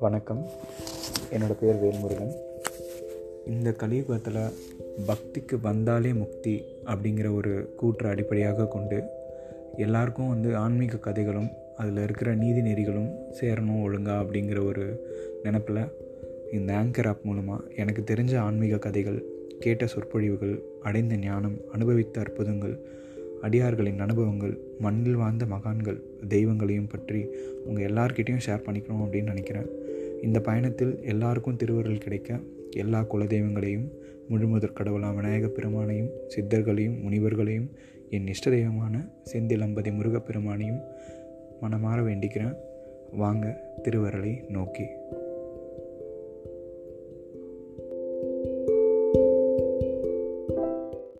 வணக்கம். என்னோடய பேர் வேல்முருகன். இந்த கலியுகத்தில் பக்திக்கு வந்தாலே முக்தி அப்படிங்கிற ஒரு கூற்று அடிப்படையாக கொண்டு எல்லாருக்கும் வந்து ஆன்மீக கதைகளும் அதில் இருக்கிற நீதி நெறிகளும் சேரணும் ஒழுங்கா அப்படிங்கிற ஒரு நினப்பில் இந்த ஆங்கர் ஆப் மூலமாக எனக்கு தெரிஞ்ச ஆன்மீக கதைகள் கேட்ட சொற்பொழிவுகள் அடைந்த ஞானம் அனுபவித்த அற்புதங்கள் அடியார்களின் அனுபவங்கள் மண்ணில் வாழ்ந்த மகான்கள் தெய்வங்களையும் பற்றி உங்கள் எல்லார்கிட்டேயும் ஷேர் பண்ணிக்கணும் அப்படின்னு நினைக்கிறேன். இந்த பயணத்தில் எல்லாருக்கும் திருவருள் கிடைக்க எல்லா குலதெய்வங்களையும் முழுமுதற் கடவுளாம் விநாயகப் பெருமானையும் சித்தர்களையும் முனிவர்களையும் என் இஷ்ட தெய்வமான செந்திலம்பதி முருகப்பெருமானையும் மனமாற வேண்டிக்கிறேன். வாங்க திருவருளை நோக்கி.